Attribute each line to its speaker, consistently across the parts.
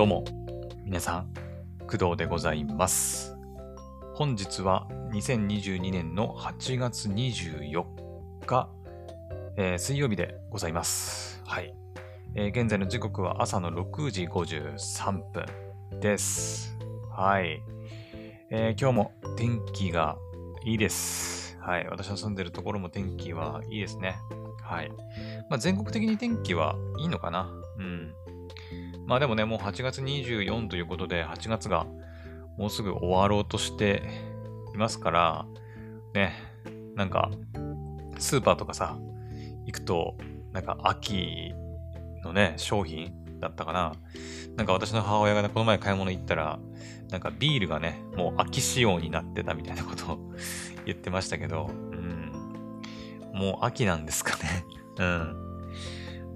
Speaker 1: どうも、皆さん、工藤でございます。本日は2022年の8月24日、えー水曜日でございます。はい。えー現在の時刻は朝の6時53分です。はい。えー今日も天気がいいです。はい。私の住んでるところも天気はいいですね。はい。まあ、全国的に天気はいいのかな？うん。まあでもね、もう8月24ということで、8月がもうすぐ終わろうとしていますから、ね、なんか、スーパーとかさ、行くと、なんか秋のね、商品だったかな。なんか私の母親がね、この前買い物行ったら、なんかビールがね、もう秋仕様になってたみたいなことを 言ってましたけど、うん。もう秋なんですかね。うん。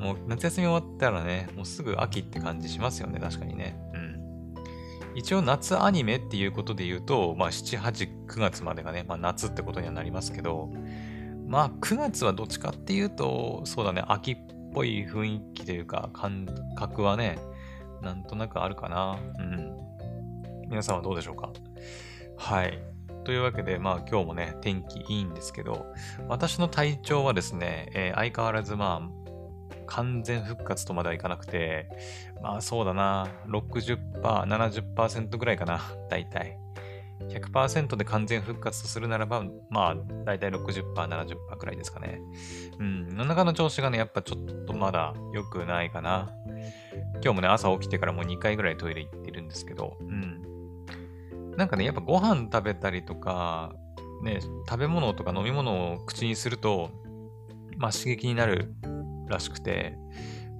Speaker 1: もう夏休み終わったらね、もうすぐ秋って感じしますよね、確かにね。うん。一応夏アニメっていうことで言うと、まあ7、8、9月までがね、まあ夏ってことにはなりますけど、まあ9月はどっちかっていうと、そうだね、秋っぽい雰囲気というか、感覚はね、なんとなくあるかな。うん。皆さんはどうでしょうか？はい。というわけで、まあ今日もね、天気いいんですけど、私の体調はですね、えー相変わらずまあ、完全復活とまではいかなくて、まあそうだな、60%、70%ぐらいかな、大体。100%で完全復活とするならば、まあ、大体60%、70%くらいですかね。うん、世の中の調子がね、やっぱちょっとまだ良くないかな。今日もね、朝起きてからもう2回ぐらいトイレ行ってるんですけど、うん。なんかね、やっぱご飯食べたりとか、ね、食べ物とか飲み物を口にすると、まあ刺激になるらしくて、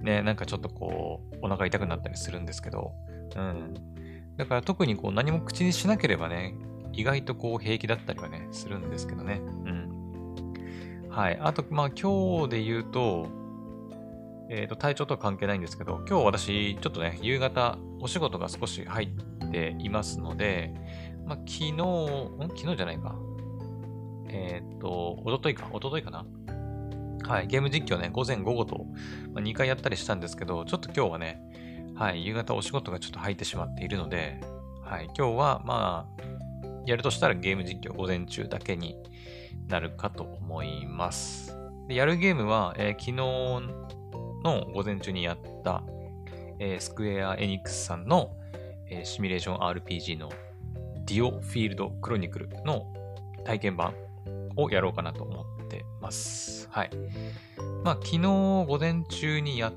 Speaker 1: ね、なんかちょっとこう、お腹痛くなったりするんですけど、うん。だから特にこう何も口にしなければね、意外とこう平気だったりはね、するんですけどね。うん。はい。あと、まあ今日で言うと、えっ、と、体調とは関係ないんですけど、今日私、ちょっとね、夕方、お仕事が少し入っていますので、まあ昨日、ん？昨日じゃないか。えっ、と、おとといか、おとといかな。はい、ゲーム実況ね、午前午後と、ま、2回やったりしたんですけど、ちょっと今日はね、はい、夕方お仕事がちょっと入ってしまっているので、はい、今日はまあ、やるとしたらゲーム実況午前中だけになるかと思います。でやるゲームは、えー昨日の午前中にやった、えースクエア・エニックスさんの、えーシミュレーション RPG のディオフィールド・クロニクルの体験版をやろうかなと思ってます。はい。まあ、昨日午前中にやっ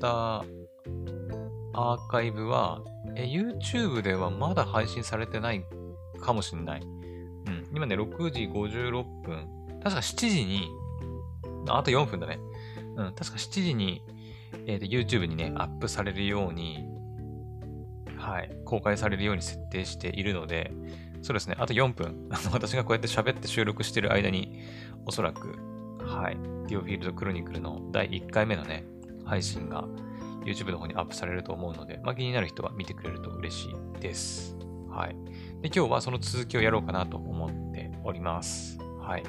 Speaker 1: たアーカイブは、え YouTube ではまだ配信されてないかもしれない。うん。今ね、6時56分。確か7時に、あと4分だね。うん。確か7時に、えーと YouTube にね、アップされるように、はい、公開されるように設定しているので、そうですね、あと4分。あの私がこうやって喋って収録してる間に、おそらく、はい、ディオフィールドクロニクルの第1回目のね、配信が YouTube の方にアップされると思うので、まあ、気になる人は見てくれると嬉しいです。はい。で、今日はその続きをやろうかなと思っております。はい。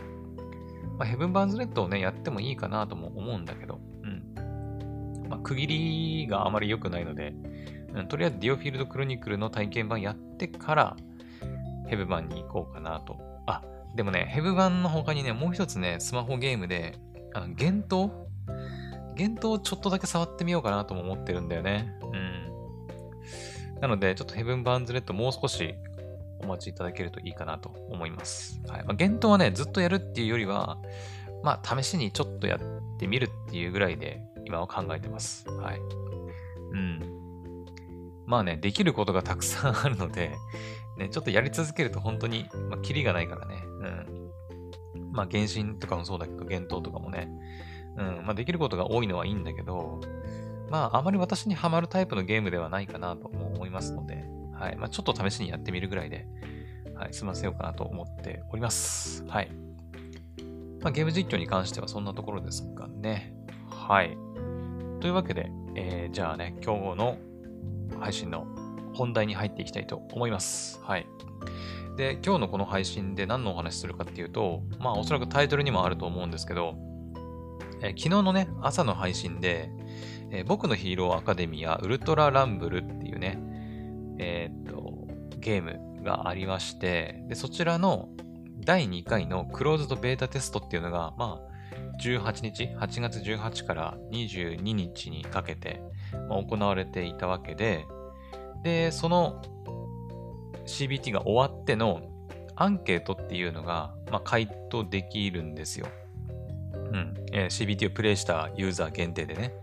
Speaker 1: まあ、ヘブン・バーンズ・レッドをね、やってもいいかなとも思うんだけど、うん。まあ、区切りがあまり良くないので、うん、とりあえずディオフィールドクロニクルの体験版やってから、ヘブ版に行こうかなと。あ、でもね、ヘブ版の他にね、もう一つね、スマホゲームで、あの、幻冬幻冬をちょっとだけ触ってみようかなとも思ってるんだよね。うん。なので、ちょっとヘブン・バーンズ・レッドもう少しお待ちいただけるといいかなと思います。はい。まあ、幻冬はね、ずっとやるっていうよりは、まあ、試しにちょっとやってみるっていうぐらいで、今は考えてます。はい。うん。まあね、できることがたくさんあるので、ね、ちょっとやり続けると本当に、まあ、キリがないからね。うん。まあ、原神とかもそうだけど、幻冬とかもね。うん。まあ、できることが多いのはいいんだけど、まあ、あまり私にハマるタイプのゲームではないかなとも思いますので、はい。まあ、ちょっと試しにやってみるぐらいで、はい、済ませようかなと思っております。はい。まあ、ゲーム実況に関してはそんなところですかね。はい。というわけで、えーじゃあね、今日の配信の本題に入っていきたいと思います。はい。で、今日のこの配信で何のお話しするかっていうと、まあおそらくタイトルにもあると思うんですけど、えー昨日のね、朝の配信で、えー僕のヒーローアカデミアウルトラランブルっていうね、えーっと、ゲームがありまして、で、そちらの第2回のクローズドベータテストっていうのが、まあ、18日、8月18から22日にかけて、まあ行われていたわけで、で、その CBT が終わってのアンケートっていうのが、まあ、回答できるんですよ。うん。えー CBT をプレイしたユーザー限定でね。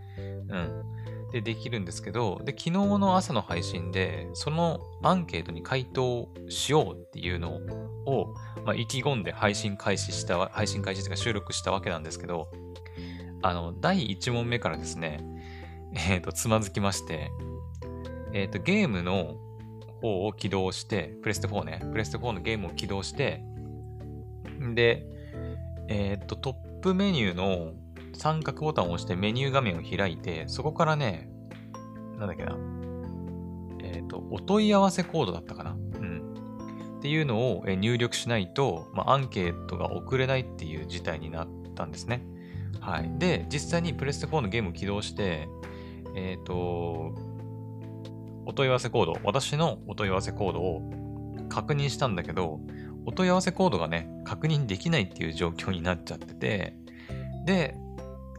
Speaker 1: うん。で、できるんですけど、で、昨日の朝の配信で、そのアンケートに回答しようっていうのを、まあ、意気込んで配信開始した、配信開始というか収録したわけなんですけど、あの、第1問目からですね、えっ、と、つまずきまして、えっ、と、ゲームの方を起動して、プレステ4ね、プレステ4のゲームを起動して、で、えっ、と、トップメニューの三角ボタンを押してメニュー画面を開いて、そこからね、なんだっけな、えっ、と、お問い合わせコードだったかな。うん。っていうのを入力しないと、まあ、アンケートが送れないっていう事態になったんですね。はい。で、実際にプレステ4のゲームを起動して、えっ、と、お問い合わせコード、私のお問い合わせコードを確認したんだけど、お問い合わせコードがね、確認できないっていう状況になっちゃってて、で、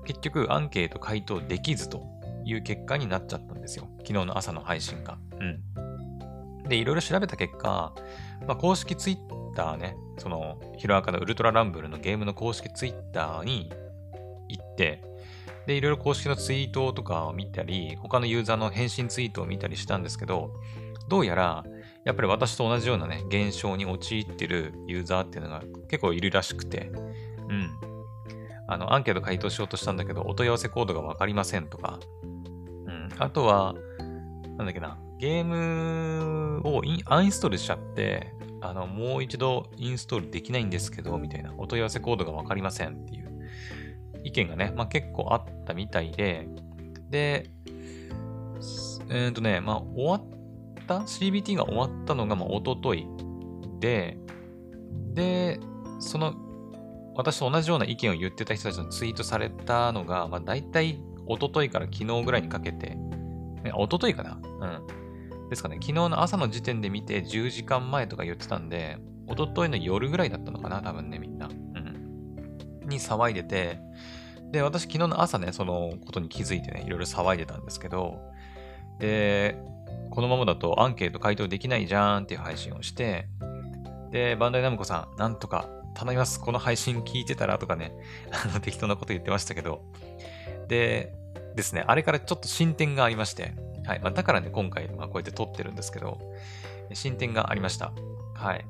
Speaker 1: 結局アンケート回答できずという結果になっちゃったんですよ。昨日の朝の配信が。うん。で、いろいろ調べた結果、まあ、公式ツイッターね、その、ヒロアカのウルトラランブルのゲームの公式ツイッターに行って、で、いろいろ公式のツイートとかを見たり、他のユーザーの返信ツイートを見たりしたんですけど、どうやら、やっぱり私と同じようなね、現象に陥ってるユーザーっていうのが結構いるらしくて、うん。あの、アンケート回答しようとしたんだけど、お問い合わせコードがわかりませんとか、うん。あとは、なんだっけな、ゲームをインアンインストールしちゃって、あの、もう一度インストールできないんですけど、みたいな、お問い合わせコードがわかりませんっていう意見がね、まあ結構あったみたいで、で、えっ、とね、まあ終わった、CBT が終わったのが、まあ一昨日で、で、その、私と同じような意見を言ってた人たちのツイートされたのが、まあ大体一昨日から昨日ぐらいにかけて、ね、一昨日かな？うん。ですかね、昨日の朝の時点で見て10時間前とか言ってたんで、一昨日の夜ぐらいだったのかな、多分ね、みんな。に騒いでて、で、私昨日の朝ね、そのことに気づいてね、いろいろ騒いでたんですけど、で、このままだとアンケート回答できないじゃんっていう配信をして、で、バンダイナムコさん、なんとか頼みます。この配信聞いてたらとかね、あの適当なこと言ってましたけど、で、ですね、あれからちょっと進展がありまして、はい。まあ、だからね、今回、まあ、こうやって撮ってるんですけど、進展がありました。はい。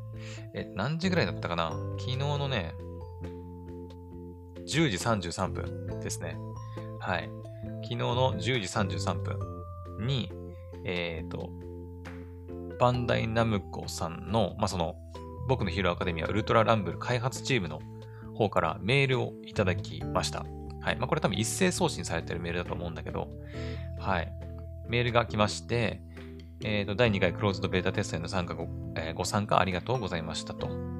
Speaker 1: え、何時ぐらいだったかな？昨日のね、10時33分ですね。はい。昨日の10時33分に、えっ、と、バンダイナムコさんの、まあ、その、僕のヒーローアカデミアウルトラランブル開発チームの方からメールをいただきました。はい。まあ、これ多分一斉送信されてるメールだと思うんだけど、はい。メールが来まして、えっ、と、第2回クローズドベータテストへの参加ご,、えーご参加ありがとうございましたと。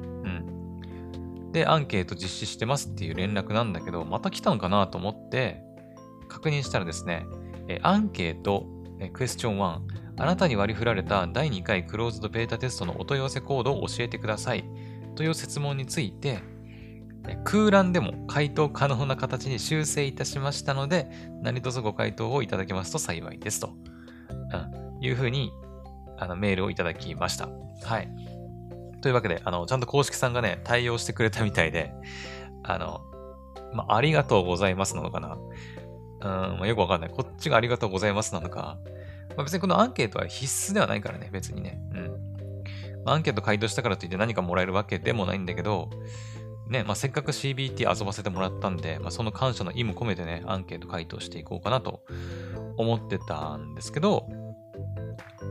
Speaker 1: で、アンケート実施してますっていう連絡なんだけど、また来たのかなと思って、確認したらですね、えアンケート、えクエスチョン1、あなたに割り振られた第2回クローズドベータテストのお問い合わせコードを教えてくださいという説問について、空欄でも回答可能な形に修正いたしましたので、何卒ご回答をいただけますと幸いですと、いうふうにあのメールをいただきました。はい。というわけで、あの、ちゃんと公式さんがね、対応してくれたみたいで、あの、まあ、ありがとうございますなのかな。うん、まあよくわかんない。こっちがありがとうございますなのか。まあ、別にこのアンケートは必須ではないからね、別にね。うん。アンケート回答したからといって何かもらえるわけでもないんだけど、ね、まあ、せっかく CBT 遊ばせてもらったんで、まあ、その感謝の意味も込めてね、アンケート回答していこうかなと思ってたんですけど、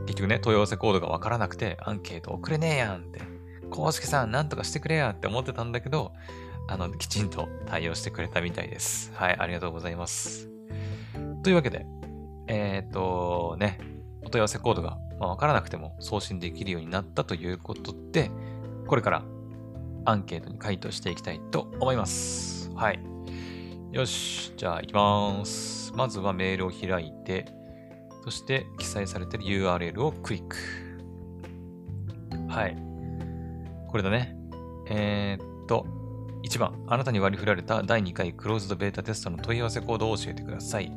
Speaker 1: 結局ね、問い合わせコードがわからなくて、アンケート送れねえやんって、公式さんなんとかしてくれやって思ってたんだけど、あの、きちんと対応してくれたみたいです。はい、ありがとうございます。というわけで、えっ、とね、お問い合わせコードがまあわからなくても送信できるようになったということで、これからアンケートに回答していきたいと思います。はい。よし。じゃあ行きます。まずはメールを開いて、そして記載されている URL をクリック。はい。これだね。えー、っと、1番、あなたに割り振られた第2回クローズドベータテストの問い合わせコードを教えてください。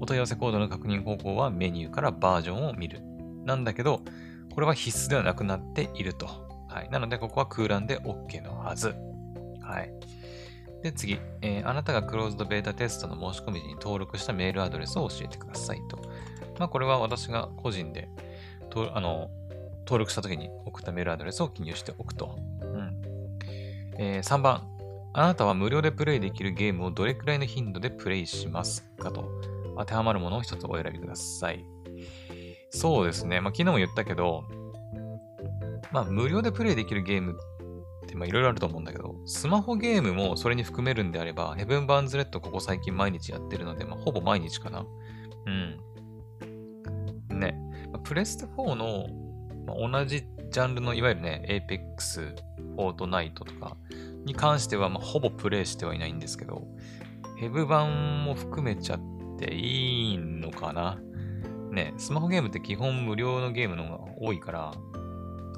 Speaker 1: お問い合わせコードの確認方法はメニューからバージョンを見る。なんだけど、これは必須ではなくなっていると。はい。なので、ここは空欄で OK のはず。はい。で、次、えー、あなたがクローズドベータテストの申し込み時に登録したメールアドレスを教えてくださいと。まあ、これは私が個人で、とあの、登録した時に送ったメールアドレスを記入しておくと。うん。えー、3番、あなたは無料でプレイできるゲームをどれくらいの頻度でプレイしますかと。当てはまるものを一つお選びください。そうですね。まあ、昨日も言ったけど、まあ、無料でプレイできるゲームってまあいろいろあると思うんだけど、スマホゲームもそれに含めるんであれば、ヘブン・バーンズ・レッドここ最近毎日やってるので、まあ、ほぼ毎日かな。うん。ね。まあ、プレステ4の、まあ、同じジャンルのいわゆるね、Apex、フォートナイトとかに関しては、まあ、ほぼプレイしてはいないんですけど、ヘブ版も含めちゃっていいのかな。ね、スマホゲームって基本無料のゲームの方が多いから、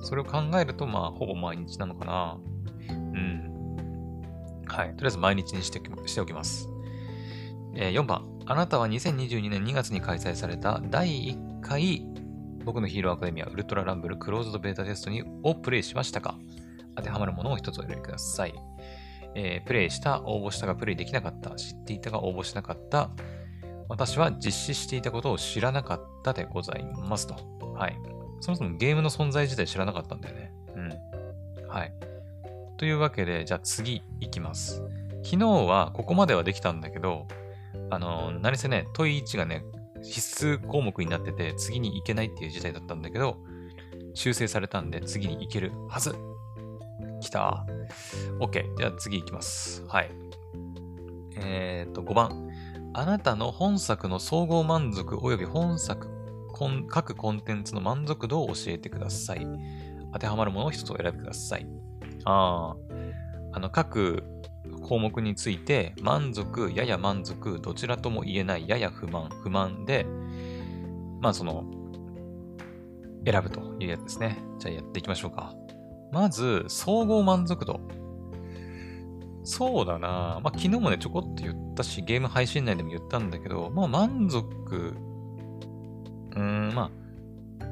Speaker 1: それを考えると、まあ、ほぼ毎日なのかな。うん。はい。とりあえず毎日にしてしておきます。えー、4番。あなたは2022年2月に開催された第1回僕のヒーローアカデミアウルトラランブルクローズドベータテストにをプレイしましたか？当てはまるものを一つお選びください。えー、プレイした、応募したがプレイできなかった、知っていたが応募しなかった、私は実施していたことを知らなかったでございますと。はい。そもそもゲームの存在自体知らなかったんだよね。うん。はい。というわけで、じゃあ次行きます。昨日はここまではできたんだけど、あの、何せね、問い1がね、必須項目になってて、次に行けないっていう事態だったんだけど、修正されたんで、次に行けるはず。来た。OK。じゃあ次行きます。はい。えっ、と、5番。あなたの本作の総合満足及び本作各コンテンツの満足度を教えてください。当てはまるものを一つお選びください。ああ、あの、各項目について、満足、やや満足、どちらとも言えない、やや不満、不満で、まあその、選ぶというやつですね。じゃあやっていきましょうか。まず、総合満足度。そうだなまあ昨日もね、ちょこっと言ったし、ゲーム配信内でも言ったんだけど、まあ満足うーん、まあ、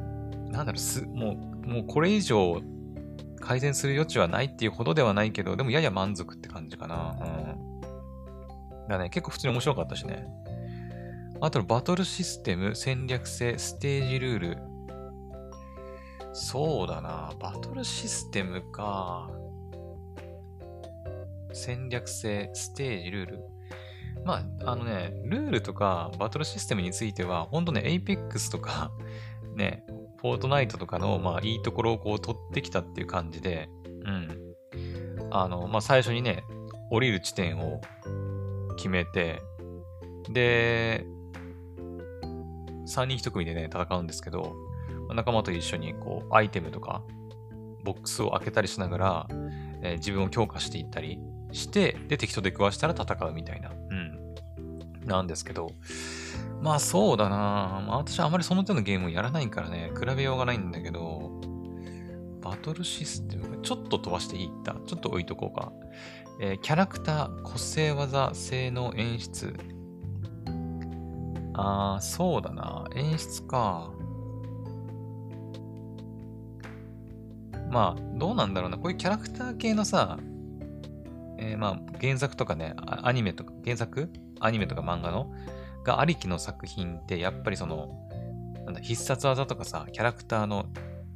Speaker 1: なんだろう、す、もう、もうこれ以上改善する余地はないっていうほどではないけど、でもやや満足って感じかな。うん。だね、結構普通に面白かったしね。あと、バトルシステム、戦略性、ステージルール。そうだな。バトルシステムか。戦略性、ステージルール。まあ、あのね、ルールとかバトルシステムについては、ほんとね、Apex とか、ね、フォートナイトとかの、まあ、いいところをこう取ってきたっていう感じで、うん。あの、まあ、最初にね、降りる地点を決めて、で、3人1組でね、戦うんですけど、仲間と一緒にこう、アイテムとか、ボックスを開けたりしながら、えー、自分を強化していったりして、で、敵と出くわしたら戦うみたいな。うんなんですけど、まあそうだな。まあ私はあまりその手のゲームをやらないからね、比べようがないんだけど、バトルシステム、ちょっと飛ばしていい？った？ちょっと置いとこうか。えー、キャラクター、個性技、性能、演出。あー、そうだな。演出か。まあ、どうなんだろうな。こういうキャラクター系のさ、えー、まあ、原作とかね、アニメとか、原作？アニメとか漫画の？がありきの作品って、やっぱりその、なんだ、必殺技とかさ、キャラクターの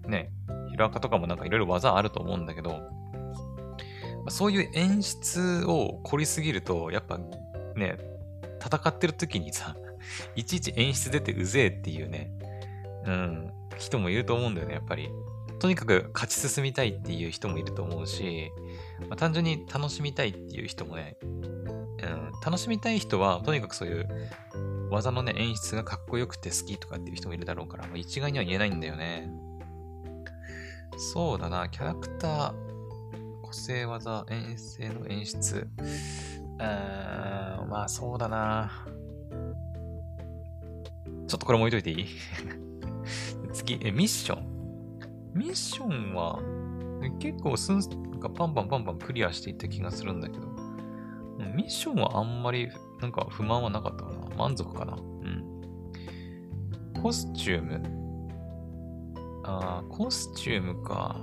Speaker 1: ね、ヒロアカとかもなんかいろいろ技あると思うんだけど、そういう演出を凝りすぎると、やっぱね、戦ってる時にさ、いちいち演出出てうぜえっていうね、うん、人もいると思うんだよね、やっぱり。とにかく勝ち進みたいっていう人もいると思うし、まあ、単純に楽しみたいっていう人もね、うん、楽しみたい人は、とにかくそういう技のね、演出がかっこよくて好きとかっていう人もいるだろうから、まあ、一概には言えないんだよね。そうだな、キャラクター、個性技、演出の演出。うーん、まあそうだな。ちょっとこれも置いといていい？次、え、ミッション？ミッションは、結構スンなんかパンパンパンパンクリアしていった気がするんだけど、ミッションはあんまりなんか不満はなかったかな。満足かな。うん。コスチューム？あ、コスチュームか。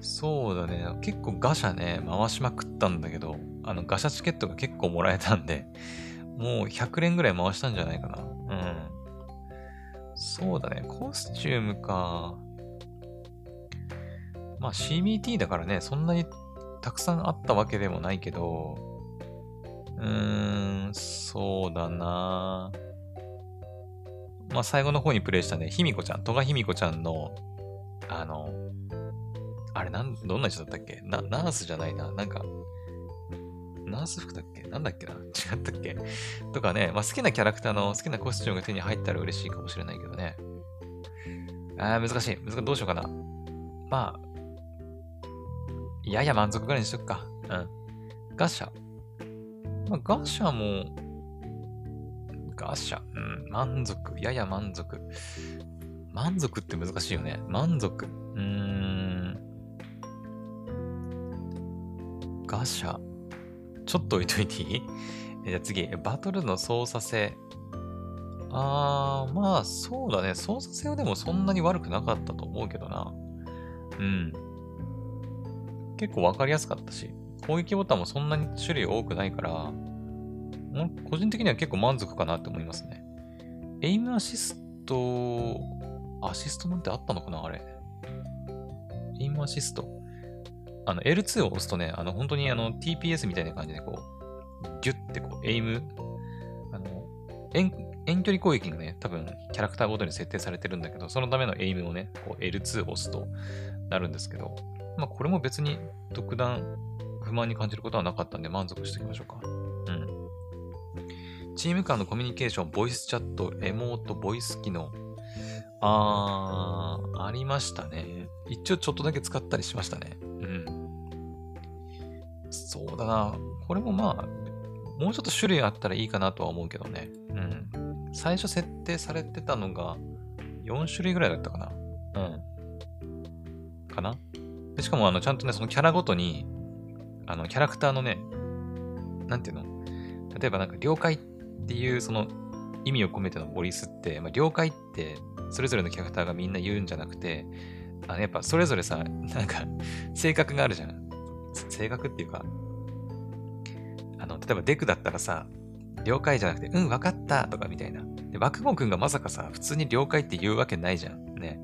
Speaker 1: そうだね。結構ガシャね、回しまくったんだけど、あのガシャチケットが結構もらえたんで、もう100連ぐらい回したんじゃないかな。うん。そうだね。コスチュームか。まあ CBT だからね、そんなにたくさんあったわけでもないけど、うーん、そうだなまあ最後の方にプレイしたね、ひみこちゃん、戸賀ひみこちゃんの、あの、あれなん、どんな人だったっけ？な、ナースじゃないな。なんか、ナース服だっけ？なんだっけな？違ったっけ？とかね、まあ、好きなキャラクターの好きなコスチュームが手に入ったら嬉しいかもしれないけどね。あー、難しい。難しい。どうしようかな。まあ、やや満足ぐらいにしとくか。うん。ガシャ。まあ、ガシャも、ガシャ。うん、満足。やや満足。満足って難しいよね。満足。うーん。ガシャ。ちょっと置いといていい？じゃあ次、バトルの操作性。あー、まあそうだね。操作性はでもそんなに悪くなかったと思うけどな。うん。結構わかりやすかったし、攻撃ボタンもそんなに種類多くないから、個人的には結構満足かなって思いますね。エイムアシスト、アシストなんてあったのかなあれ。エイムアシスト。あの、L2 を押すとね、あの、本当にあの、TPS みたいな感じでこう、ギュッてこう、エイム、あの、遠遠距離攻撃がね、多分、キャラクターごとに設定されてるんだけど、そのためのエイムをね、こう L2 を押すとなるんですけど、まあ、これも別に特段不満に感じることはなかったんで満足しておきましょうか。うん。チーム間のコミュニケーション、ボイスチャット、エモート、ボイス機能。あー、ありましたね。一応ちょっとだけ使ったりしましたね。うんそうだな。これもまあ、もうちょっと種類あったらいいかなとは思うけどね。うん。最初設定されてたのが4種類ぐらいだったかな。うん。かなでしかも、あの、ちゃんとね、そのキャラごとに、あの、キャラクターのね、なんていうの？例えばなんか、了解っていうその意味を込めてのボリスって、まあ、了解ってそれぞれのキャラクターがみんな言うんじゃなくて、あのやっぱそれぞれさ、なんか性格があるじゃん。性格っていうか、あの、例えばデクだったらさ、了解じゃなくて、うん、わかったとかみたいな。で、爆豪くんがまさかさ、普通に了解って言うわけないじゃん。ね。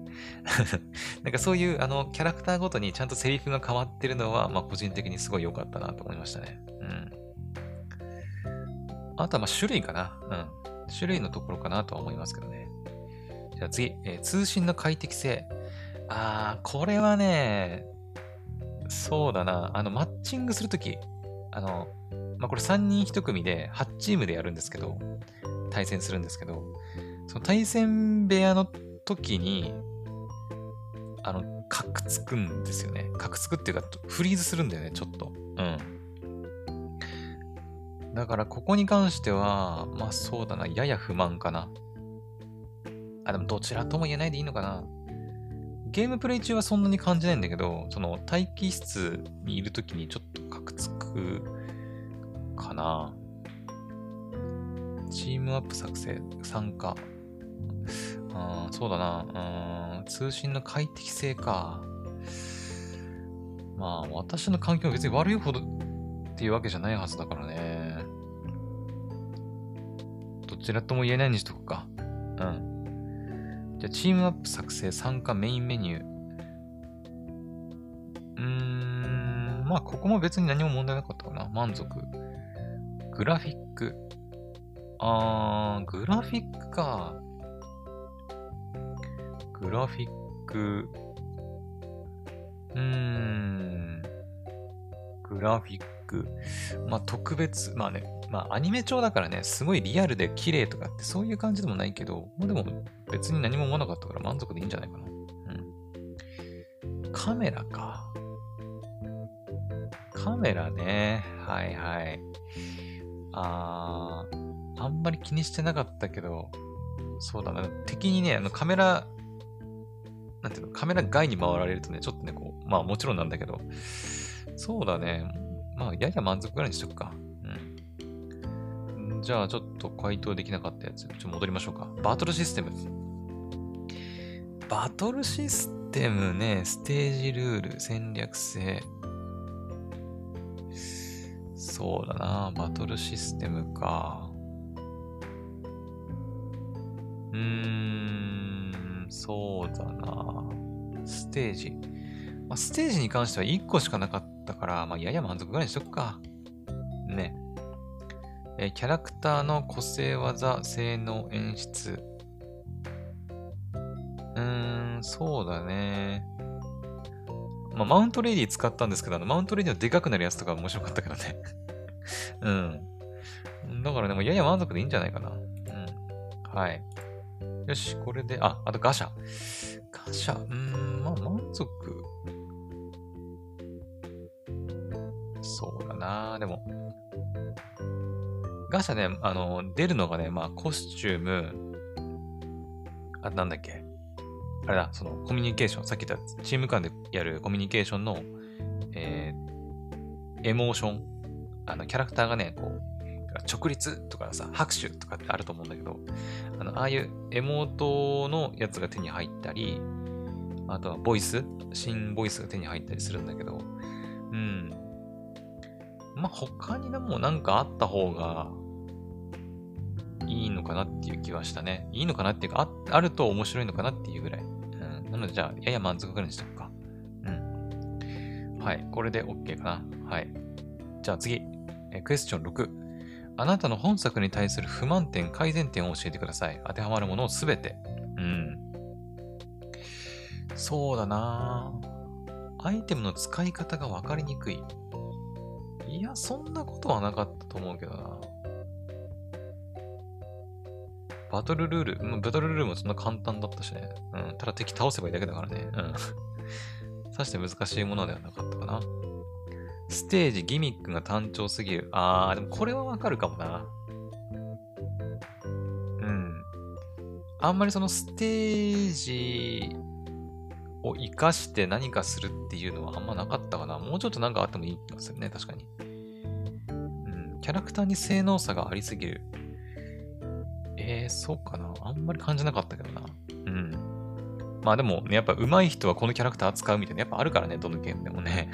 Speaker 1: なんかそういう、あの、キャラクターごとにちゃんとセリフが変わってるのは、まあ、個人的にすごい良かったなと思いましたね。うん。あとは、まあ、種類かな。うん。種類のところかなとは思いますけどね。じゃあ次、えー、通信の快適性。あー、これはね、そうだな。あの、マッチングするとき、あの、まあ、これ3人1組で8チームでやるんですけど、対戦するんですけど、その対戦部屋の時に、あの、カクつくんですよね。カクつくっていうか、フリーズするんだよね、ちょっと。うん。だから、ここに関しては、まあそうだな、やや不満かな。あ、でもどちらとも言えないでいいのかな。ゲームプレイ中はそんなに感じないんだけど、その待機室にいるときにちょっとカクつくかな。チームアップ作成、参加。あそうだな通信の快適性か。まあ、私の環境は別に悪いほどっていうわけじゃないはずだからね。どちらとも言えないにしとくか。うん。じゃあ、チームアップ作成、参加、メインメニュー。うーん、まあ、ここも別に何も問題なかったかな。満足。グラフィック。あー、グラフィックか。グラフィック。うーん。グラフィック。まあ、特別。まあね、まあ、アニメ調だからね、すごいリアルで綺麗とかってそういう感じでもないけど、まあ、でも別に何も思わなかったから満足でいいんじゃないかな。うん。カメラか。カメラね。はいはい。あー、あんまり気にしてなかったけど、そうだな。敵にね、あのカメラ、なんていうの、カメラ外に回られるとね、ちょっとね、こう、まあもちろんなんだけど、そうだね。まあ、やや満足ぐらいにしとくか。うん。じゃあ、ちょっと回答できなかったやつ、ちょっと戻りましょうか。バトルシステム。バトルシステムね、ステージルール、戦略性。そうだな、バトルシステムか。うーん、そうだな。ステージ。まあ、ステージに関しては1個しかなかったから、まあ、やや満足ぐらいにしとくか。ね。えキャラクターの個性技、性能、演出。うーん、そうだね。まあ、マウントレディ使ったんですけど、あのマウントレディのでかくなるやつとか面白かったからね。うん。だからね、もうやや満足でいいんじゃないかな。うん。はい。よし、これで、あ、あとガシャ。ガシャ、うーん、まあ満足。そうだなでも。ガシャね、あの、出るのがね、まあコスチューム、あ、なんだっけ。あれだ、そのコミュニケーション、さっき言ったチーム間でやるコミュニケーションの、えー、エモーション。あの、キャラクターがね、こう、直立とかさ、拍手とかってあると思うんだけど、あの、ああいうエモートのやつが手に入ったり、あとはボイス、新ボイスが手に入ったりするんだけど、うん。まあ、他にでもなんかあった方がいいのかなっていう気はしたね。いいのかなっていうか、ああると面白いのかなっていうぐらい。うん。なので、じゃあ、やや満足ぐらいにしとくか。うん。はい。これで OK かな。はい。じゃあ次。えクエスチョン6。あなたの本作に対する不満点、改善点を教えてください。当てはまるものをすべて。うん。そうだなアイテムの使い方がわかりにくい。いや、そんなことはなかったと思うけどな。バトルルール、バトルルールもそんな簡単だったしね。うん。ただ敵倒せばいいだけだからね。うん。さして難しいものではなかったかな。ステージ、ギミックが単調すぎる。あー、でもこれはわかるかもな。うん。あんまりそのステージを活かして何かするっていうのはあんまなかったかな。もうちょっとなんかあってもいい気がするね、確かに。うん。キャラクターに性能差がありすぎる。えー、そうかな。あんまり感じなかったけどな。うん。まあでもね、やっぱ上手い人はこのキャラクター扱うみたいな、やっぱあるからね、どのゲームでもね。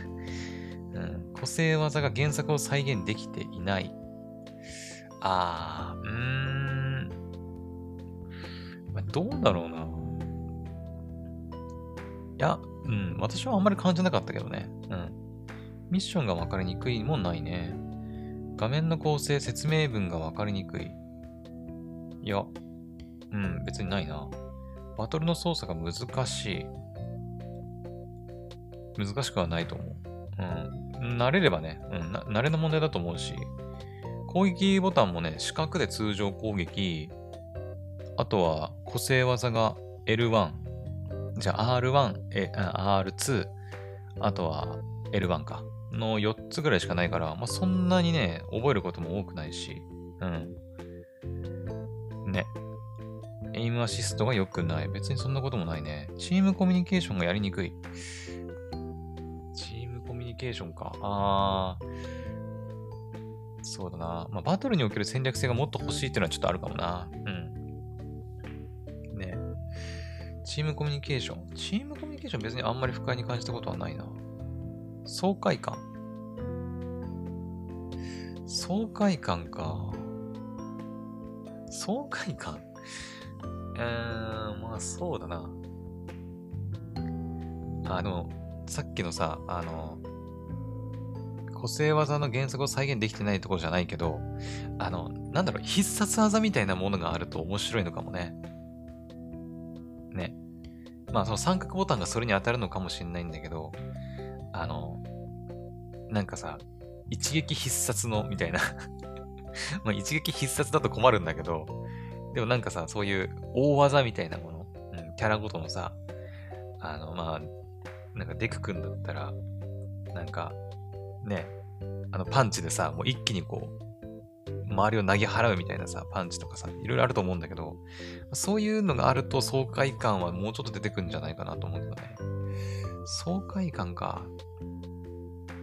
Speaker 1: うん、個性技が原作を再現できていない。あー、うーん。まあ、どうだろうな。いや、うん、私はあんまり感じなかったけどね。うん。ミッションが分かりにくいもんないね。画面の構成、説明文が分かりにくい。いや、うん、別にないな。バトルの操作が難しい。難しくはないと思う。うん。慣れればね、うん、慣れの問題だと思うし、攻撃ボタンもね、四角で通常攻撃、あとは個性技が L1、じゃあ R1、え R2、あとは L1 か、の4つぐらいしかないから、まあ、そんなにね、覚えることも多くないし、うん。ね。エイムアシストが良くない。別にそんなこともないね。チームコミュニケーションがやりにくい。ケーションか。あー。そうだな。まあ、バトルにおける戦略性がもっと欲しいっていうのはちょっとあるかもな。うん。ねチームコミュニケーション。チームコミュニケーション別にあんまり不快に感じたことはないな。爽快感。爽快感か。爽快感？うーん、まあそうだな。あ、でも、さっきのさ、あの、個性技の原則を再現できてないところじゃないけど、あの、なんだろう、必殺技みたいなものがあると面白いのかもね。ね。まあ、その三角ボタンがそれに当たるのかもしれないんだけど、あの、なんかさ、一撃必殺の、みたいな まあ、一撃必殺だと困るんだけど、でもなんかさ、そういう大技みたいなもの、うん、キャラごとのさ、あの、まあ、なんかデク君だったら、なんか、ね、あの、パンチでさ、もう一気にこう、周りを投げ払うみたいなさ、パンチとかさ、いろいろあると思うんだけど、そういうのがあると爽快感はもうちょっと出てくるんじゃないかなと思うけどね。爽快感か。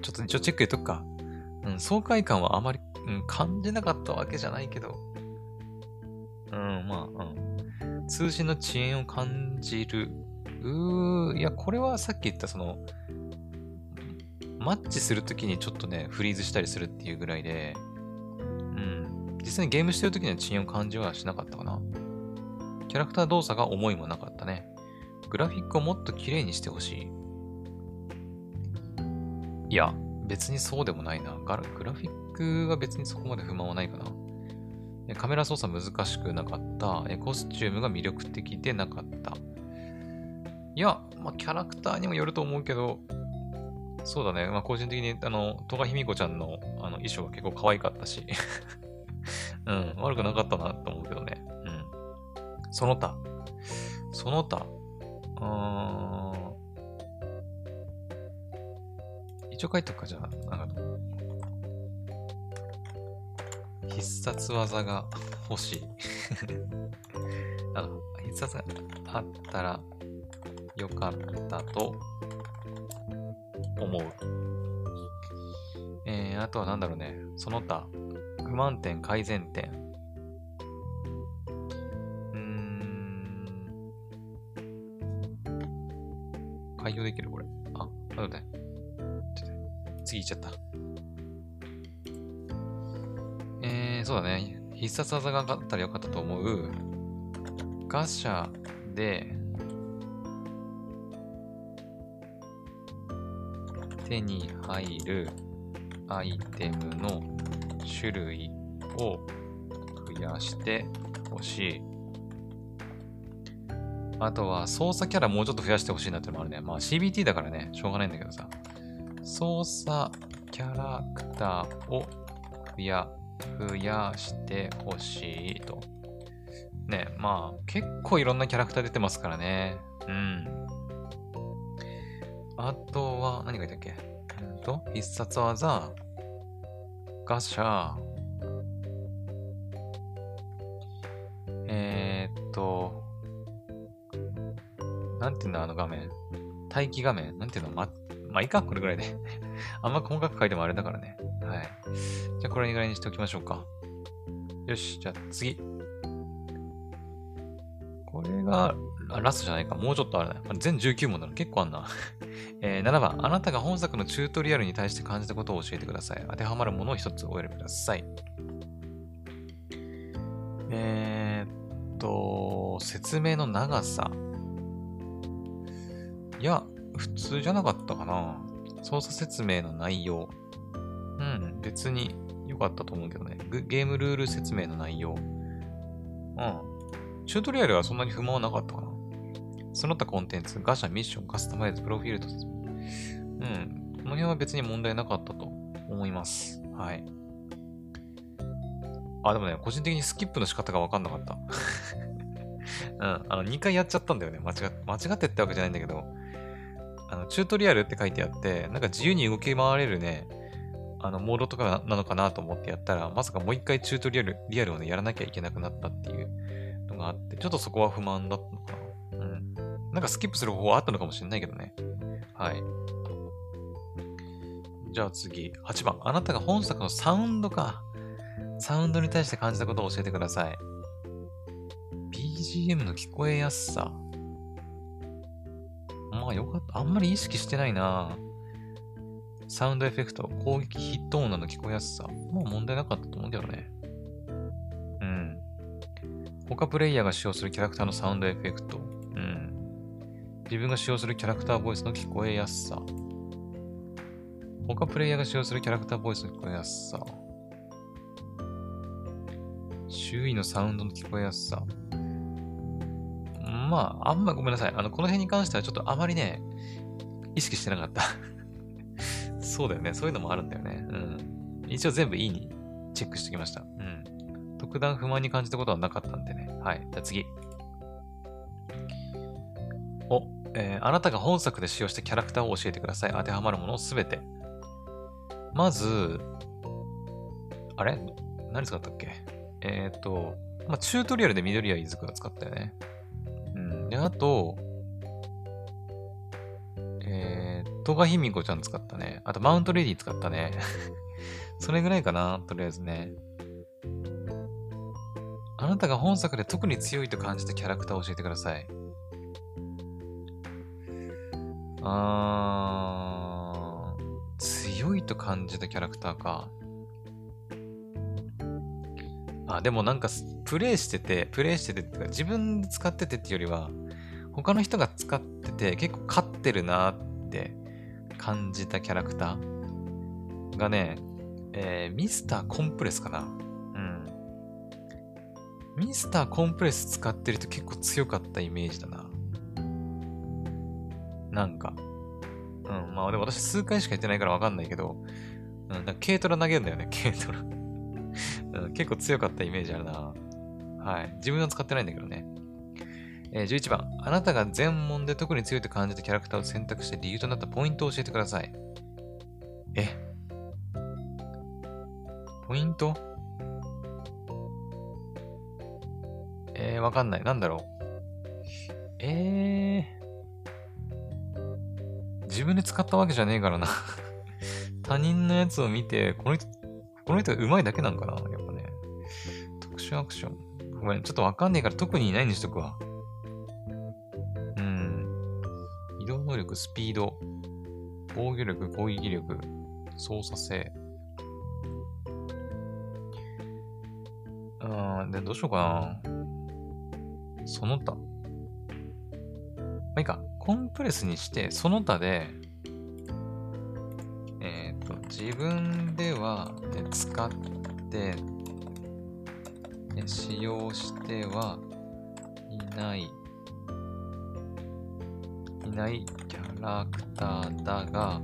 Speaker 1: ちょっと一応チェック入れとくか。うん、爽快感はあまり、うん、感じなかったわけじゃないけど、うん、まあ、うん。通信の遅延を感じる。うー、いや、これはさっき言ったその、マッチするときにちょっとね、フリーズしたりするっていうぐらいで、うん。実際にゲームしてるときには遅延を感じはしなかったかな。キャラクター動作が重いもなかったね。グラフィックをもっと綺麗にしてほしい。いや、別にそうでもないな。グラフィックは別にそこまで不満はないかな。カメラ操作難しくなかった。コスチュームが魅力的でなかった。いや、まあ、キャラクターにもよると思うけど、そうだね。まあ、個人的に、あの、戸賀卑子ちゃんのあの衣装が結構可愛かったし うん、悪くなかったなと思うけどね。うん。その他。その他。あ一応書いとくか、じゃあ。なんか必殺技が欲しい あの、必殺があったらよかったと思う。えー、あとはなんだろうね。その他、不満点、改善点。うん。開業できるこれ。あ、待って。次行っちゃった。えー、そうだね。必殺技があったらよかったと思う。ガシャで、手に入るアイテムの種類を増やしてほしい。あとは操作キャラもうちょっと増やしてほしいなっていうのもあるね。まあ CBT だからね、しょうがないんだけどさ。操作キャラクターを増や、増やしてほしいと。ね、まあ結構いろんなキャラクター出てますからね。うん。あとは、何がいたっけ？うんと、必殺技、ガシャ、えー、っと、なんていうんだ、あの画面。待機画面。なんていうの？ま、まあ、いいか、これぐらいで あんま細かく書いてもあれだからね。はい。じゃあ、これぐらいにしておきましょうか。よし、じゃあ次。これが、ラストじゃないか。もうちょっとあるね。全19問なの結構あんな。えー、7番、あなたが本作のチュートリアルに対して感じたことを教えてください。当てはまるものを一つお選びください。えー、っと、説明の長さ。いや、普通じゃなかったかな。操作説明の内容。うん、別に良かったと思うけどね。ゲームルール説明の内容。うん。チュートリアルはそんなに不満はなかったかな。その他コンテンツ、ガシャ、ミッション、カスタマイズ、プロフィールと、うん。この辺は別に問題なかったと思います。はい。あ、でもね、個人的にスキップの仕方がわかんなかった。うん。あの、2回やっちゃったんだよね。間違って間違ってってわけじゃないんだけど、あの、チュートリアルって書いてあって、なんか自由に動き回れるね、あの、モードとかなのかなと思ってやったら、まさかもう一回チュートリアル、リアルをね、やらなきゃいけなくなったっていうのがあって、ちょっとそこは不満だったのかな。なんかスキップする方法あったのかもしれないけどね。はい。じゃあ次、8番。あなたが本作のサウンドか。サウンドに対して感じたことを教えてください。BGM の聞こえやすさ。まあよかった。あんまり意識してないなサウンドエフェクト、攻撃ヒット音など聞こえやすさ。まあ問題なかったと思うけどね。うん。他プレイヤーが使用するキャラクターのサウンドエフェクト。自分が使用するキャラクターボイスの聞こえやすさ。他プレイヤーが使用するキャラクターボイスの聞こえやすさ。周囲のサウンドの聞こえやすさ。まあ、あんまごめんなさい。あの、この辺に関してはちょっとあまりね、意識してなかった そうだよね。そういうのもあるんだよね。うん。一応全部いいにチェックしてきました。うん。特段不満に感じたことはなかったんでね。はい。じゃあ次。えー、あなたが本作で使用したキャラクターを教えてください。当てはまるものをすべて。まず、あれ？何使ったっけ？えっ、ー、と、まあ、チュートリアルで緑谷いずくが使ったよね。うん。で、あと、えー、戸賀卑弥子ちゃん使ったね。あと、マウントレディ使ったね。それぐらいかな、とりあえずね。あなたが本作で特に強いと感じたキャラクターを教えてください。あー、強いと感じたキャラクターか。あ、でもなんか、プレイしてて、プレイしててってか、自分で使っててっていうよりは、他の人が使ってて結構勝ってるなって感じたキャラクターがね、えー、ミスターコンプレスかな。うん。ミスターコンプレス使ってると結構強かったイメージだな。なんか。うん、まあでも私数回しかやってないからわかんないけど、うん、だ軽トラ投げるんだよね、軽トラうん。結構強かったイメージあるな。はい。自分は使ってないんだけどね。えー、11番。あなたが全問で特に強いと感じたキャラクターを選択して理由となったポイントを教えてください。え？ポイント？えー、わかんない。なんだろう。えー。自分で使ったわけじゃねえからな 他人のやつを見て、この人、この人が上手いだけなんかなやっぱね。特殊アクション。ごめん、ちょっとわかんねえから特にいないにしとくわ。うん。移動能力、スピード、防御力、攻撃力、操作性。うん、で、どうしようかな。その他。まあいいか。コンプレスにして、その他で、えっ、ー、と、自分では、使って、使用してはいない、いないキャラクターだが、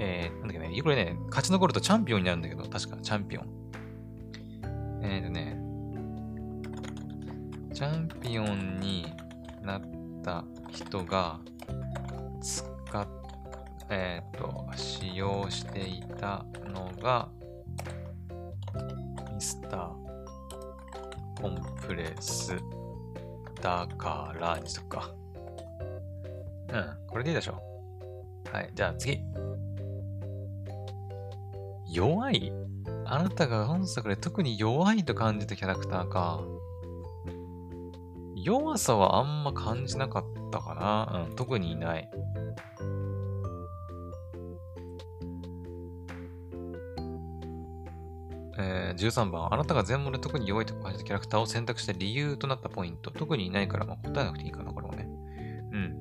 Speaker 1: えー、なんだっけね、これね、勝ち残るとチャンピオンになるんだけど、確か、チャンピオン。えっ、ー、とね、チャンピオンになった人が使っ、えっ、ー、と、使用していたのが、ミスターコンプレスだからにしとか。うん、これでいいでしょう。はい、じゃあ次。弱いあなたが本作で特に弱いと感じたキャラクターか。弱さはあんま感じなかったかな。うん、特にいない。えー、13番。あなたが全問で特に弱いと感じたキャラクターを選択した理由となったポイント。特にいないから、まあ、答えなくていいかな、これもね。うん。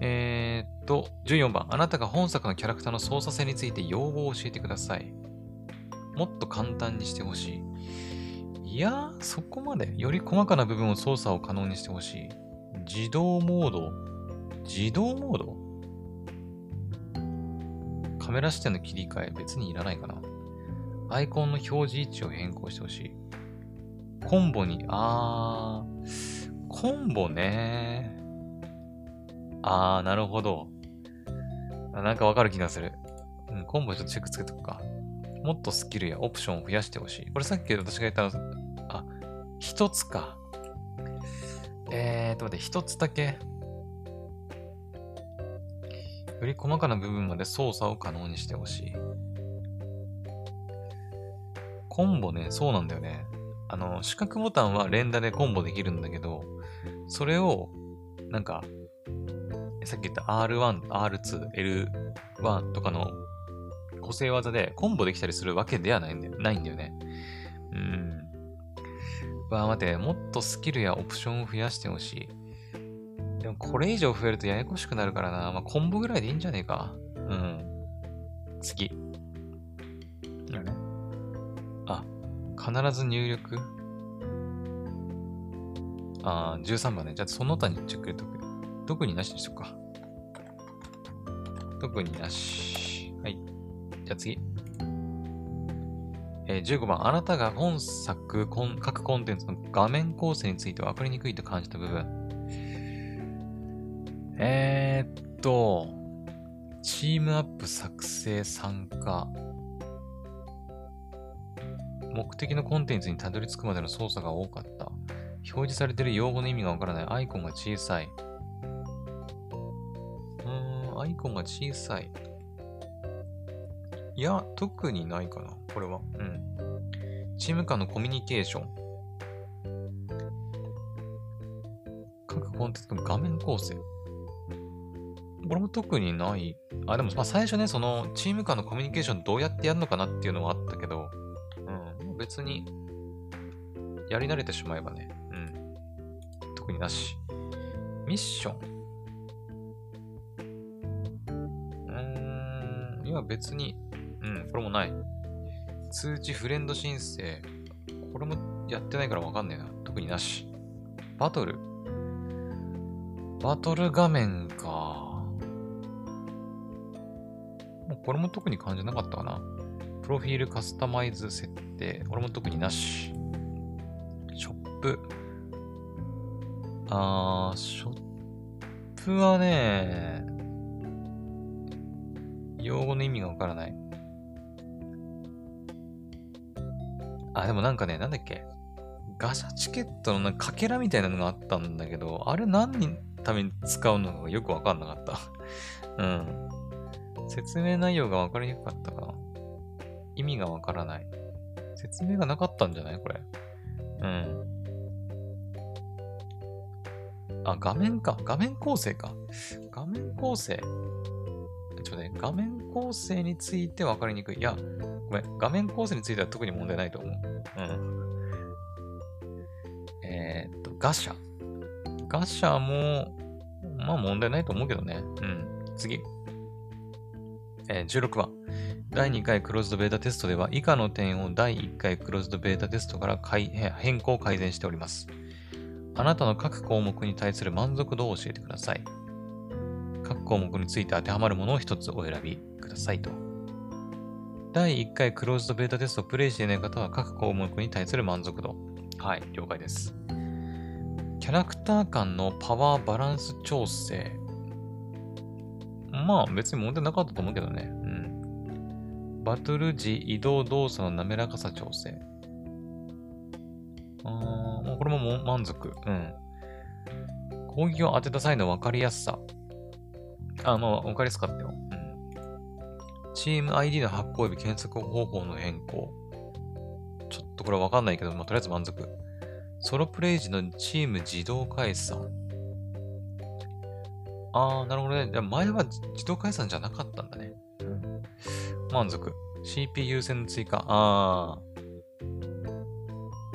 Speaker 1: えー、っと、14番。あなたが本作のキャラクターの操作性について要望を教えてください。もっと簡単にしてほしい。いや、そこまで。より細かな部分を操作を可能にしてほしい。自動モード自動モード？カメラ視点の切り替え別にいらないかな。アイコンの表示位置を変更してほしい。コンボに、あー、コンボねあー、なるほど。なんかわかる気がする。うん、コンボちょっとチェックつけとくか。もっとスキルやオプションを増やしてほしい。これさっき私が言った、一つか。えーと、待って、一つだけ。より細かな部分まで操作を可能にしてほしい。コンボね、そうなんだよね。あの、四角ボタンは連打でコンボできるんだけど、それを、なんか、さっき言った R1、R2、L1 とかの個性技でコンボできたりするわけではないんだよないんだよね。うん。わあ、待て、もっとスキルやオプションを増やしてほしい。でもこれ以上増えるとややこしくなるからな。まあ、コンボぐらいでいいんじゃねえか。うん。次。あ、必ず入力ああ、13番ね。じゃあその他にチェック入れとく。特になしにしとくか。特になし。はい。じゃあ次。えー、15番。あなたが本作、各コンテンツの画面構成について分かりにくいと感じた部分。えー、っと、チームアップ作成参加。目的のコンテンツにたどり着くまでの操作が多かった。表示されている用語の意味がわからない。アイコンが小さい。うーん、アイコンが小さい。いや、特にないかな。これは。うん。チーム間のコミュニケーション。各コンテンツの画面構成。これも特にない。あ、でも、まあ、最初ね、その、チーム間のコミュニケーションどうやってやるのかなっていうのはあったけど、うん、別に、やり慣れてしまえばね、うん。特になし。ミッション。うーん、いや、別に、うん、これもない。通知フレンド申請。これもやってないからわかんねえな。特になし。バトル？バトル画面か。もうこれも特に感じなかったかな。プロフィールカスタマイズ設定。これも特になし。ショップ。あー、ショップはね、用語の意味がわからない。でもなんかね、なんだっけ？ガシャチケットのなんかかけらみたいなのがあったんだけど、あれ何のために使うのかよくわかんなかった。うん。説明内容がわかりにくかったかな。意味がわからない。説明がなかったんじゃない？これ。うん。あ、画面か。画面構成か。画面構成。ちょっとね、画面構成について分かりにくい。いや、ごめん。画面構成については特に問題ないと思う。えー、っと、ガシャ。ガシャも、まあ問題ないと思うけどね。うん。次。えー16番。第2回クローズドベータテストでは以下の点を第1回クローズドベータテストから変変更改善しております。あなたの各項目に対する満足度を教えてください。各項目について当てはまるものを一つお選びくださいと。第1回クローズドベータテストをプレイしていない方は各項目に対する満足度。はい、了解です。キャラクター間のパワーバランス調整。まあ別に問題なかったと思うけどね。うん。バトル時移動動作の滑らかさ調整。あーこれももう満足。うん。攻撃を当てた際の分かりやすさ。あ、まあ分かりやすかったよ。うん。チーム ID の発行及び検索方法の変更。ちょっとこれわかんないけど、まあ、とりあえず満足。ソロプレイ時のチーム自動解散。あー、なるほどね。じゃあ前は自動解散じゃなかったんだね。うん、満足。CPU 優先の追加。あー。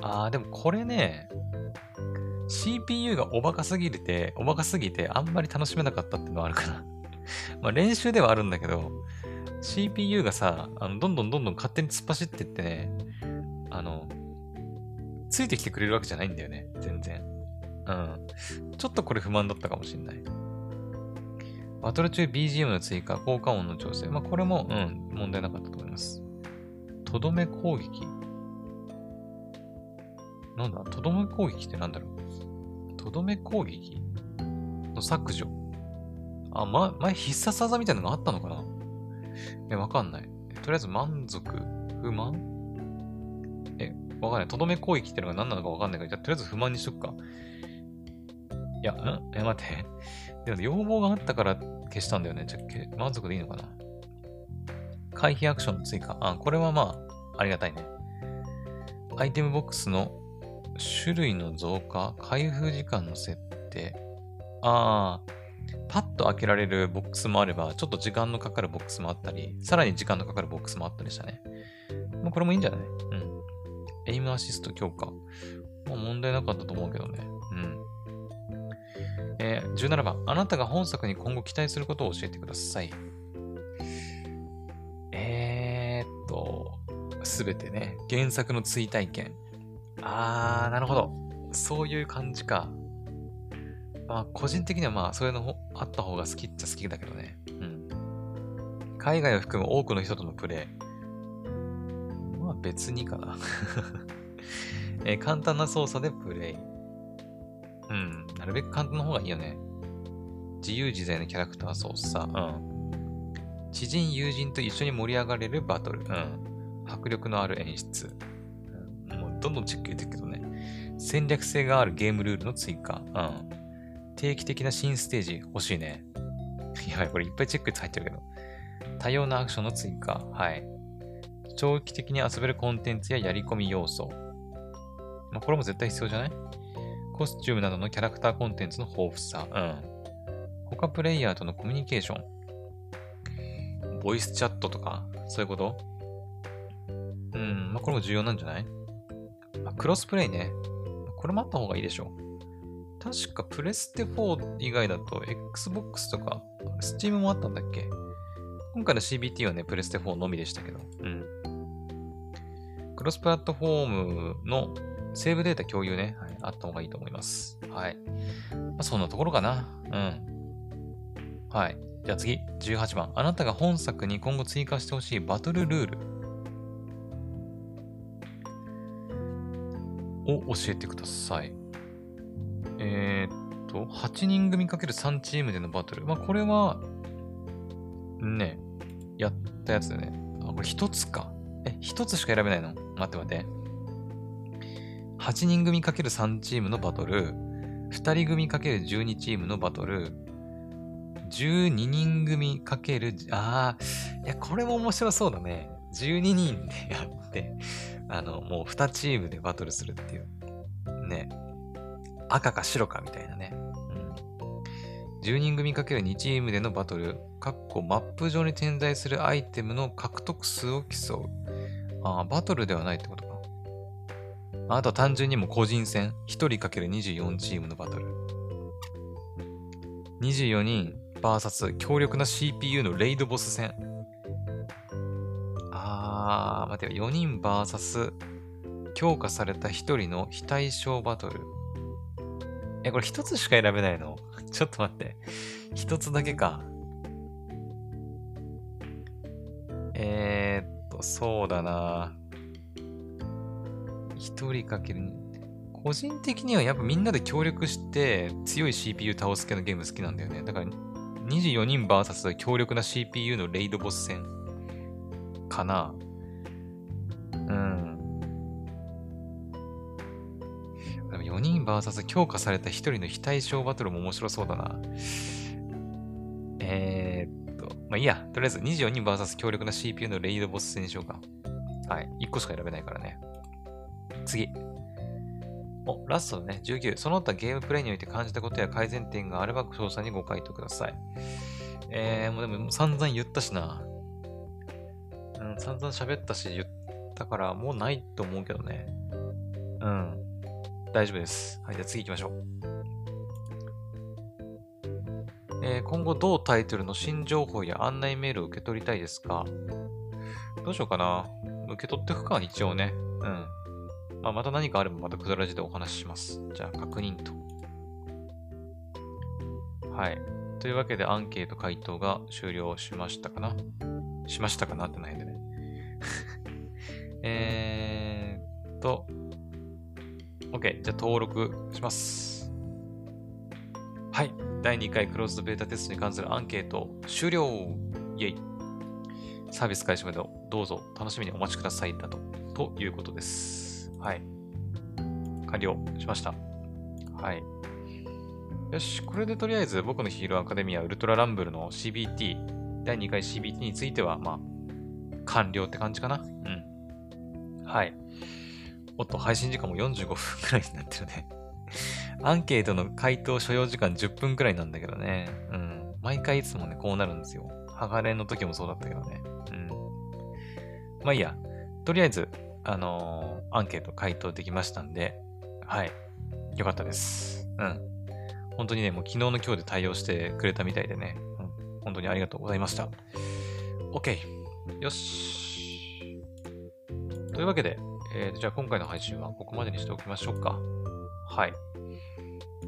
Speaker 1: あー、でもこれね、CPU がおバカすぎて、おバカすぎてあんまり楽しめなかったっていうのはあるかな。まあ練習ではあるんだけど、CPU がさ、あのどんどんどんどん勝手に突っ走ってってね、あの、ついてきてくれるわけじゃないんだよね、全然。うん。ちょっとこれ不満だったかもしんない。バトル中 BGM の追加、効果音の調整。まあ、これも、うん、問題なかったと思います。とどめ攻撃。なんだ？とどめ攻撃ってなんだろう？とどめ攻撃の削除。あ、ま、前必殺技みたいなのがあったのかな？え、わかんない。とりあえず満足？不満？え、わかんない。とどめ攻撃ってのが何なのかわかんないから、じゃあとりあえず不満にしとくか。いや、ん？え、待って。でも要望があったから消したんだよね。じゃあ満足でいいのかな？回避アクションの追加。あ、これはまあ、ありがたいね。アイテムボックスの種類の増加、開封時間の設定。ああ、パッと開けられるボックスもあれば、ちょっと時間のかかるボックスもあったり、さらに時間のかかるボックスもあったりしたね。まあ、これもいいんじゃない？うん。エイムアシスト強化。まあ、問題なかったと思うけどね。うん。えー、17番。あなたが本作に今後期待することを教えてください。えーっと、すべてね、原作の追体験。あー、なるほど。そういう感じか。まあ、個人的にはまあ、そういうのあった方が好きっちゃ好きだけどね。うん。海外を含む多くの人とのプレイ。まあ、別にかな。えー簡単な操作でプレイ。うん。なるべく簡単な方がいいよね。自由自在なキャラクター操作。うん。知人、友人と一緒に盛り上がれるバトル。うん。迫力のある演出。うんもうどんどんチェック入れてるけどね。戦略性があるゲームルールの追加。うん。定期的な新ステージ欲しいね。やばい、これいっぱいチェック入ってるけど。多様なアクションの追加。はい。長期的に遊べるコンテンツややり込み要素。まあ、これも絶対必要じゃない？コスチュームなどのキャラクターコンテンツの豊富さ。うん。他プレイヤーとのコミュニケーション。ボイスチャットとか、そういうこと？うん、まあ、これも重要なんじゃない、まあ、クロスプレイね。これもあった方がいいでしょう。確かプレステ4以外だと Xbox とか Steam もあったんだっけ？今回の CBT はね、プレステ4のみでしたけど。うん。クロスプラットフォームのセーブデータ共有ね、はい、あった方がいいと思います。はい。まあ、そんなところかな。うん。はい。じゃあ次、18番。あなたが本作に今後追加してほしいバトルルールを教えてください。えー、っと、8人組 ×3 チームでのバトル。まあ、これは、ね、やったやつだね。あ、これ一つか。え、一つしか選べないの？待って待って。8人組 ×3 チームのバトル、2人組 ×12 チームのバトル、12人組×ああ、いや、これも面白そうだね。12人でやって、あの、もう2チームでバトルするっていう。ね。赤か白かみたいなね。10人組 ×2 チームでのバトル、かっこマップ上に点在するアイテムの獲得数を競う。ああ、バトルではないってことか。あとは単純にも個人戦、1人 ×24 チームのバトル。24人 VS 強力な CPU のレイドボス戦。あー、待てよ、4人 VS 強化された1人の非対称バトル。え、これ1つしか選べないの？ちょっと待って。一つだけか。えー、っと、そうだな。一人かける。個人的にはやっぱみんなで協力して強い CPU 倒す系のゲーム好きなんだよね。だから24人 VS 強力な CPU のレイドボス戦かな。人 VS 強化された1人の非対称バトルも面白そうだな。えー、っと、まあいいや。とりあえず24人 VS 強力な CPU のレイドボス戦にしようか。はい。1個しか選べないからね。次。お、ラストだね。19。その他ゲームプレイにおいて感じたことや改善点があれば詳細にご回答ください。えー、もうでも散々言ったしな。うん、散々喋ったし言ったからもうないと思うけどね。うん。大丈夫です。はい、じゃあ次行きましょう。えー、今後同タイトルの新情報や案内メールを受け取りたいですか？どうしようかな。受け取っていくか、一応ね。うん。まあ、また何かあればまたくだらじでお話しします。じゃあ確認と。はい。というわけでアンケート回答が終了しましたかなしましたかなってないでね。えーっと、OK。じゃあ登録します。はい。第2回クローズドベータテストに関するアンケート終了イェイサービス開始までどうぞ楽しみにお待ちくださいだと、ということです。はい。完了しました。はい。よし、これでとりあえず僕のヒーローアカデミアウルトラランブルの CBT、第2回 CBT については、まあ、完了って感じかな。うん。はい。おっと、配信時間も45分くらいになってるね アンケートの回答所要時間10分くらいなんだけどね。うん。毎回いつもね、こうなるんですよ。ハガレンの時もそうだったけどね。うん。まあいいや。とりあえず、あのー、アンケート回答できましたんで、はい。よかったです。うん。本当にね、もう昨日の今日で対応してくれたみたいでね。うん。本当にありがとうございました。OK。よし。というわけで、えー、じゃあ今回の配信はここまでにしておきましょうか。はい。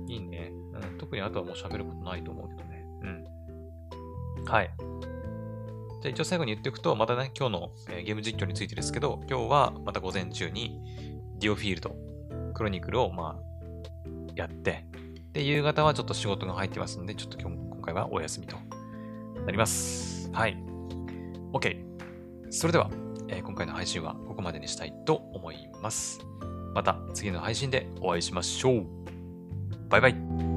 Speaker 1: いいね。うん、特にあとはもう喋ることないと思うけどね。うん。はい。じゃあ一応最後に言っておくと、またね、今日の、えー、ゲーム実況についてですけど、今日はまた午前中にディオフィールド、クロニクルをまあ、やって、で、夕方はちょっと仕事が入ってますんで、ちょっと今日今回はお休みとなります。はい。OK。それでは、えー、今回の配信はここまでにしたいと思います。また次の配信でお会いしましょう。バイバイ。